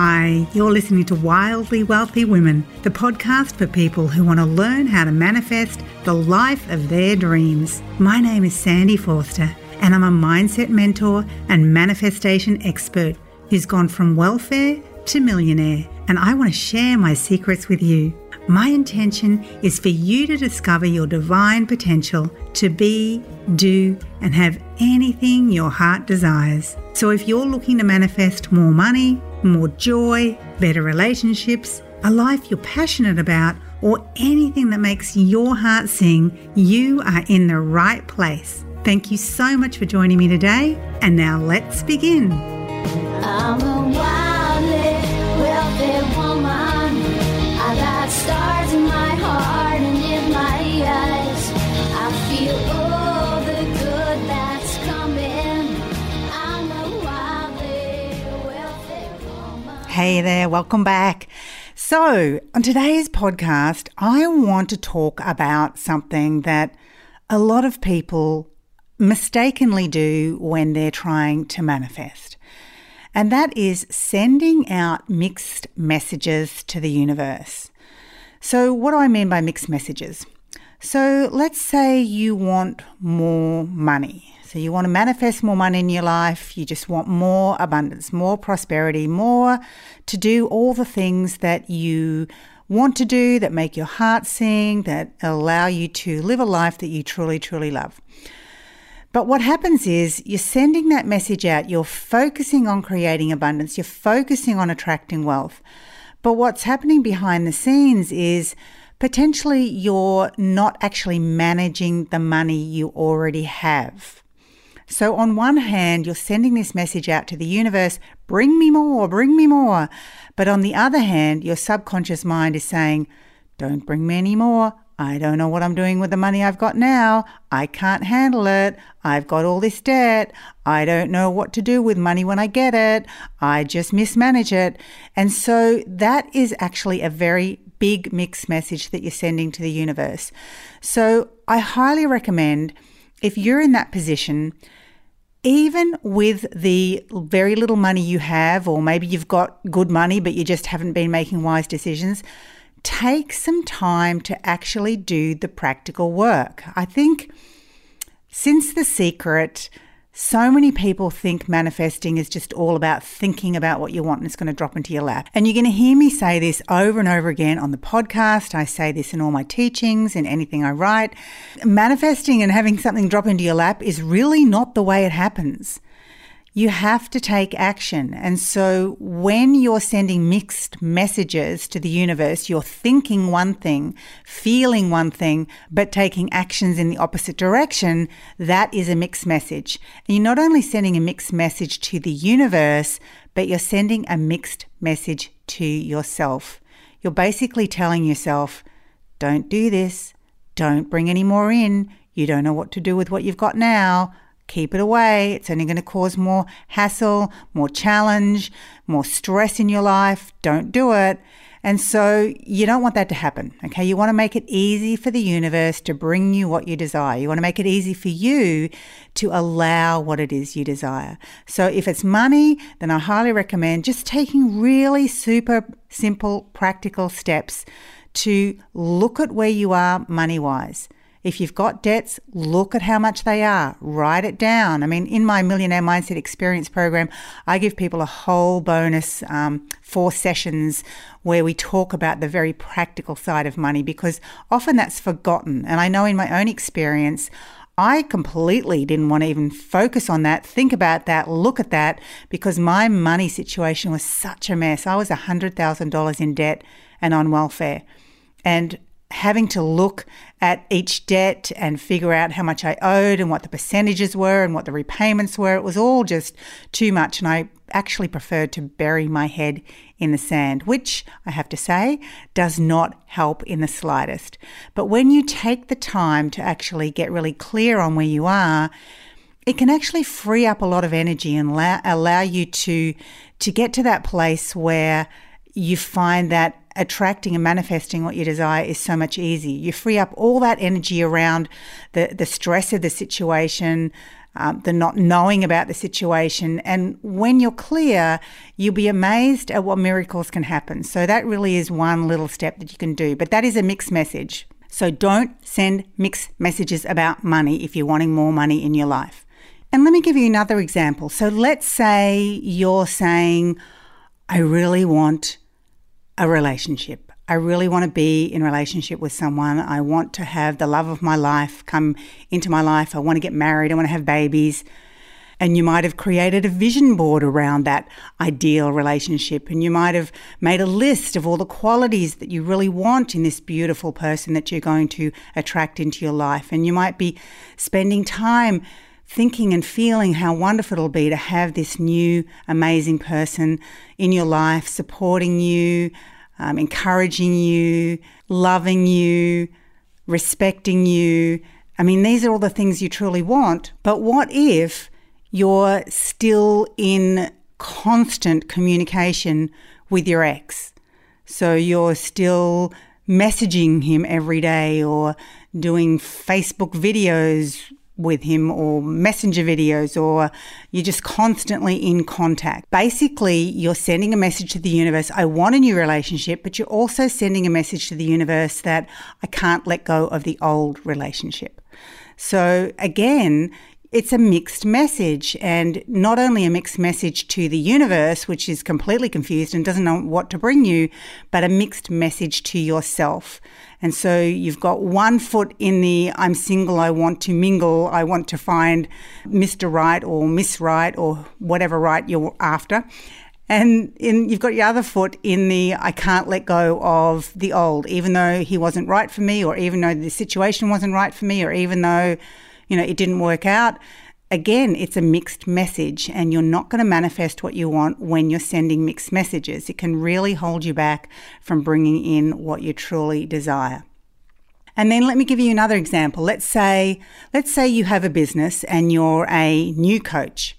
Hi, you're listening to Wildly Wealthy Women, the podcast for people who want to learn how to manifest the life of their dreams. My name is Sandy Forster, and I'm a mindset mentor and manifestation expert who's gone from welfare to millionaire, and I want to share my secrets with you. My intention is for you to discover your divine potential to be, do, and have anything your heart desires. So if you're looking to manifest more money, more joy, better relationships, a life you're passionate about, or anything that makes your heart sing, you are in the right place. Thank you so much for joining me today, and now let's begin. Hey there, welcome back. So, on today's podcast, I want to talk about something that a lot of people mistakenly do when they're trying to manifest. And that is sending out mixed messages to the universe. So, what do I mean by mixed messages? So, let's say you want more money. So, you want to manifest more money in your life. You just want more abundance, more prosperity, more to do all the things that you want to do that make your heart sing, that allow you to live a life that you truly, truly love. But what happens is you're sending that message out, you're focusing on creating abundance, you're focusing on attracting wealth. But what's happening behind the scenes is potentially you're not actually managing the money you already have. So, on one hand, you're sending this message out to the universe bring me more, bring me more. But on the other hand, your subconscious mind is saying, don't bring me any more. I don't know what I'm doing with the money I've got now. I can't handle it. I've got all this debt. I don't know what to do with money when I get it. I just mismanage it. And so that is actually a very big mixed message that you're sending to the universe. So I highly recommend if you're in that position, even with the very little money you have, or maybe you've got good money, but you just haven't been making wise decisions take some time to actually do the practical work. I think since The Secret, so many people think manifesting is just all about thinking about what you want and it's going to drop into your lap. And you're going to hear me say this over and over again on the podcast. I say this in all my teachings, in anything I write. Manifesting and having something drop into your lap is really not the way it happens you have to take action. And so when you're sending mixed messages to the universe, you're thinking one thing, feeling one thing, but taking actions in the opposite direction, that is a mixed message. And you're not only sending a mixed message to the universe, but you're sending a mixed message to yourself. You're basically telling yourself, don't do this, don't bring any more in, you don't know what to do with what you've got now keep it away. It's only going to cause more hassle, more challenge, more stress in your life. Don't do it. And so you don't want that to happen. Okay. You want to make it easy for the universe to bring you what you desire. You want to make it easy for you to allow what it is you desire. So if it's money, then I highly recommend just taking really super simple, practical steps to look at where you are money wise. If you've got debts, look at how much they are, write it down. I mean, in my Millionaire Mindset Experience program, I give people a whole bonus um, four sessions where we talk about the very practical side of money because often that's forgotten. And I know in my own experience, I completely didn't want to even focus on that, think about that, look at that, because my money situation was such a mess. I was $100,000 in debt and on welfare. And having to look at each debt and figure out how much I owed and what the percentages were and what the repayments were. It was all just too much. And I actually preferred to bury my head in the sand, which I have to say does not help in the slightest. But when you take the time to actually get really clear on where you are, it can actually free up a lot of energy and allow, allow you to to get to that place where you find that attracting and manifesting what you desire is so much easier. You free up all that energy around the, the stress of the situation, um, the not knowing about the situation. And when you're clear, you'll be amazed at what miracles can happen. So that really is one little step that you can do. But that is a mixed message. So don't send mixed messages about money if you're wanting more money in your life. And let me give you another example. So let's say you're saying, I really want a relationship. I really want to be in relationship with someone. I want to have the love of my life come into my life. I want to get married. I want to have babies. And you might have created a vision board around that ideal relationship. And you might have made a list of all the qualities that you really want in this beautiful person that you're going to attract into your life. And you might be spending time thinking and feeling how wonderful it'll be to have this new amazing person in your life, supporting you, um, encouraging you, loving you, respecting you. I mean, these are all the things you truly want. But what if you're still in constant communication with your ex? So you're still messaging him every day or doing Facebook videos with him or messenger videos or you're just constantly in contact. Basically, you're sending a message to the universe I want a new relationship, but you're also sending a message to the universe that I can't let go of the old relationship. So, again, it's a mixed message, and not only a mixed message to the universe, which is completely confused and doesn't know what to bring you, but a mixed message to yourself. And so you've got one foot in the I'm single, I want to mingle, I want to find Mr. Right or Miss Right or whatever right you're after. And in, you've got your other foot in the I can't let go of the old, even though he wasn't right for me, or even though the situation wasn't right for me, or even though you know, it didn't work out. Again, it's a mixed message, and you're not going to manifest what you want when you're sending mixed messages. It can really hold you back from bringing in what you truly desire. And then let me give you another example. Let's say, let's say you have a business and you're a new coach.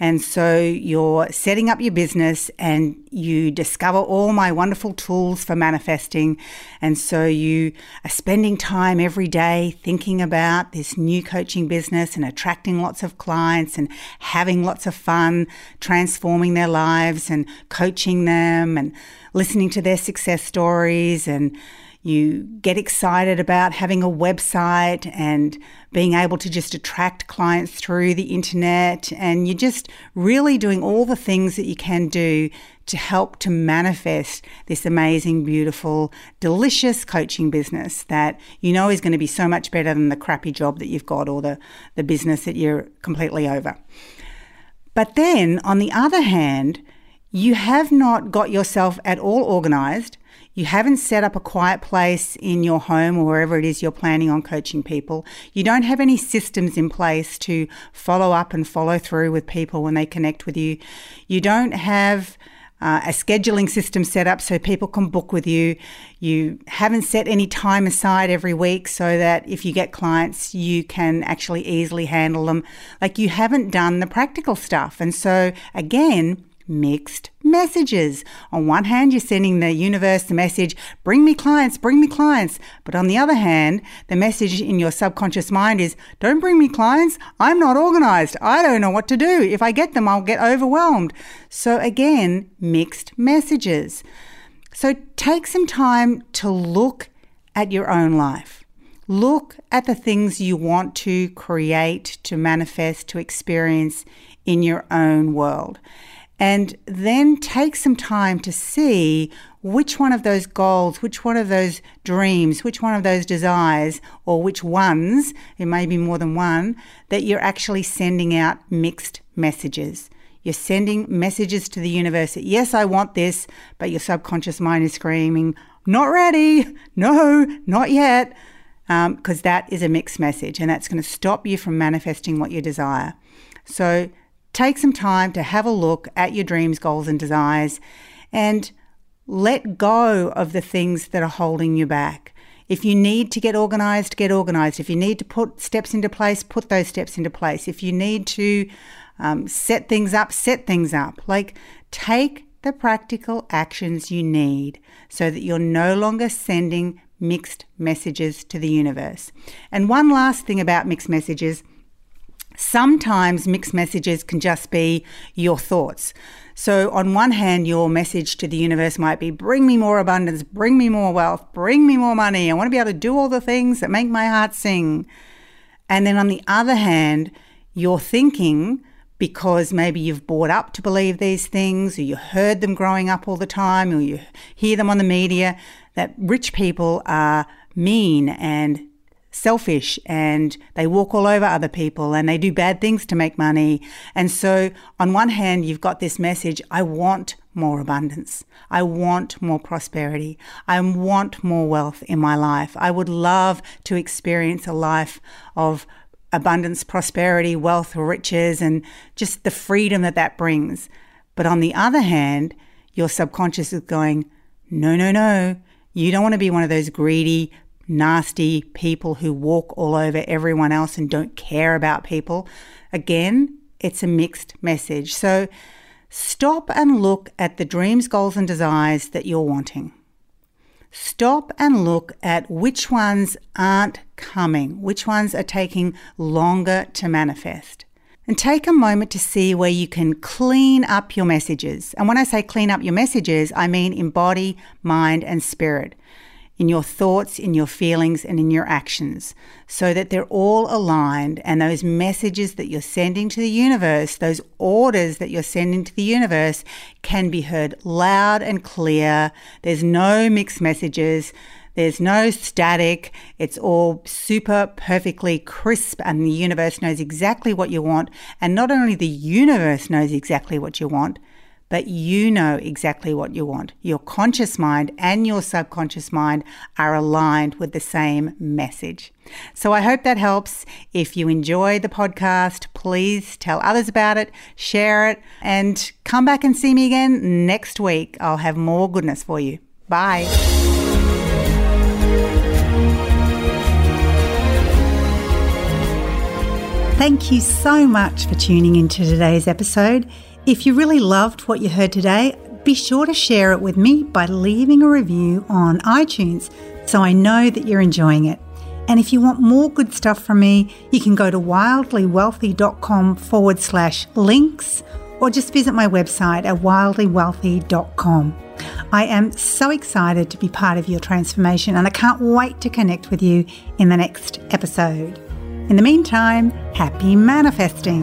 And so you're setting up your business and you discover all my wonderful tools for manifesting. And so you are spending time every day thinking about this new coaching business and attracting lots of clients and having lots of fun, transforming their lives and coaching them and listening to their success stories and you get excited about having a website and being able to just attract clients through the internet. And you're just really doing all the things that you can do to help to manifest this amazing, beautiful, delicious coaching business that you know is going to be so much better than the crappy job that you've got or the, the business that you're completely over. But then, on the other hand, you have not got yourself at all organized you haven't set up a quiet place in your home or wherever it is you're planning on coaching people. You don't have any systems in place to follow up and follow through with people when they connect with you. You don't have uh, a scheduling system set up so people can book with you. You haven't set any time aside every week so that if you get clients, you can actually easily handle them. Like you haven't done the practical stuff. And so, again, mixed messages. On one hand, you're sending the universe the message, bring me clients, bring me clients. But on the other hand, the message in your subconscious mind is, don't bring me clients. I'm not organized. I don't know what to do. If I get them, I'll get overwhelmed. So again, mixed messages. So take some time to look at your own life. Look at the things you want to create, to manifest, to experience in your own world and then take some time to see which one of those goals, which one of those dreams, which one of those desires, or which ones, it may be more than one, that you're actually sending out mixed messages. You're sending messages to the universe that, yes, I want this, but your subconscious mind is screaming, not ready, no, not yet, because um, that is a mixed message and that's going to stop you from manifesting what you desire. So Take some time to have a look at your dreams, goals, and desires and let go of the things that are holding you back. If you need to get organized, get organized. If you need to put steps into place, put those steps into place. If you need to um, set things up, set things up. Like, take the practical actions you need so that you're no longer sending mixed messages to the universe. And one last thing about mixed messages Sometimes mixed messages can just be your thoughts. So, on one hand, your message to the universe might be bring me more abundance, bring me more wealth, bring me more money. I want to be able to do all the things that make my heart sing. And then on the other hand, you're thinking, because maybe you've brought up to believe these things, or you heard them growing up all the time, or you hear them on the media, that rich people are mean and selfish and they walk all over other people and they do bad things to make money. And so, on one hand, you've got this message I want more abundance. I want more prosperity. I want more wealth in my life. I would love to experience a life of abundance, prosperity, wealth, riches, and just the freedom that that brings. But on the other hand, your subconscious is going, no, no, no. You don't want to be one of those greedy, nasty people who walk all over everyone else and don't care about people. Again, it's a mixed message. So stop and look at the dreams, goals, and desires that you're wanting. Stop and look at which ones aren't coming, which ones are taking longer to manifest. And take a moment to see where you can clean up your messages. And when I say clean up your messages, I mean in body, mind, and spirit in your thoughts, in your feelings, and in your actions, so that they're all aligned. And those messages that you're sending to the universe, those orders that you're sending to the universe, can be heard loud and clear. There's no mixed messages. There's no static. It's all super perfectly crisp, and the universe knows exactly what you want. And not only the universe knows exactly what you want, but you know exactly what you want. Your conscious mind and your subconscious mind are aligned with the same message. So I hope that helps. If you enjoy the podcast, please tell others about it, share it, and come back and see me again next week. I'll have more goodness for you. Bye. Thank you so much for tuning into today's episode. If you really loved what you heard today, be sure to share it with me by leaving a review on iTunes so I know that you're enjoying it. And if you want more good stuff from me, you can go to wildlywealthy.com forward slash links or just visit my website at wildlywealthy.com. I am so excited to be part of your transformation and I can't wait to connect with you in the next episode. In the meantime, happy manifesting.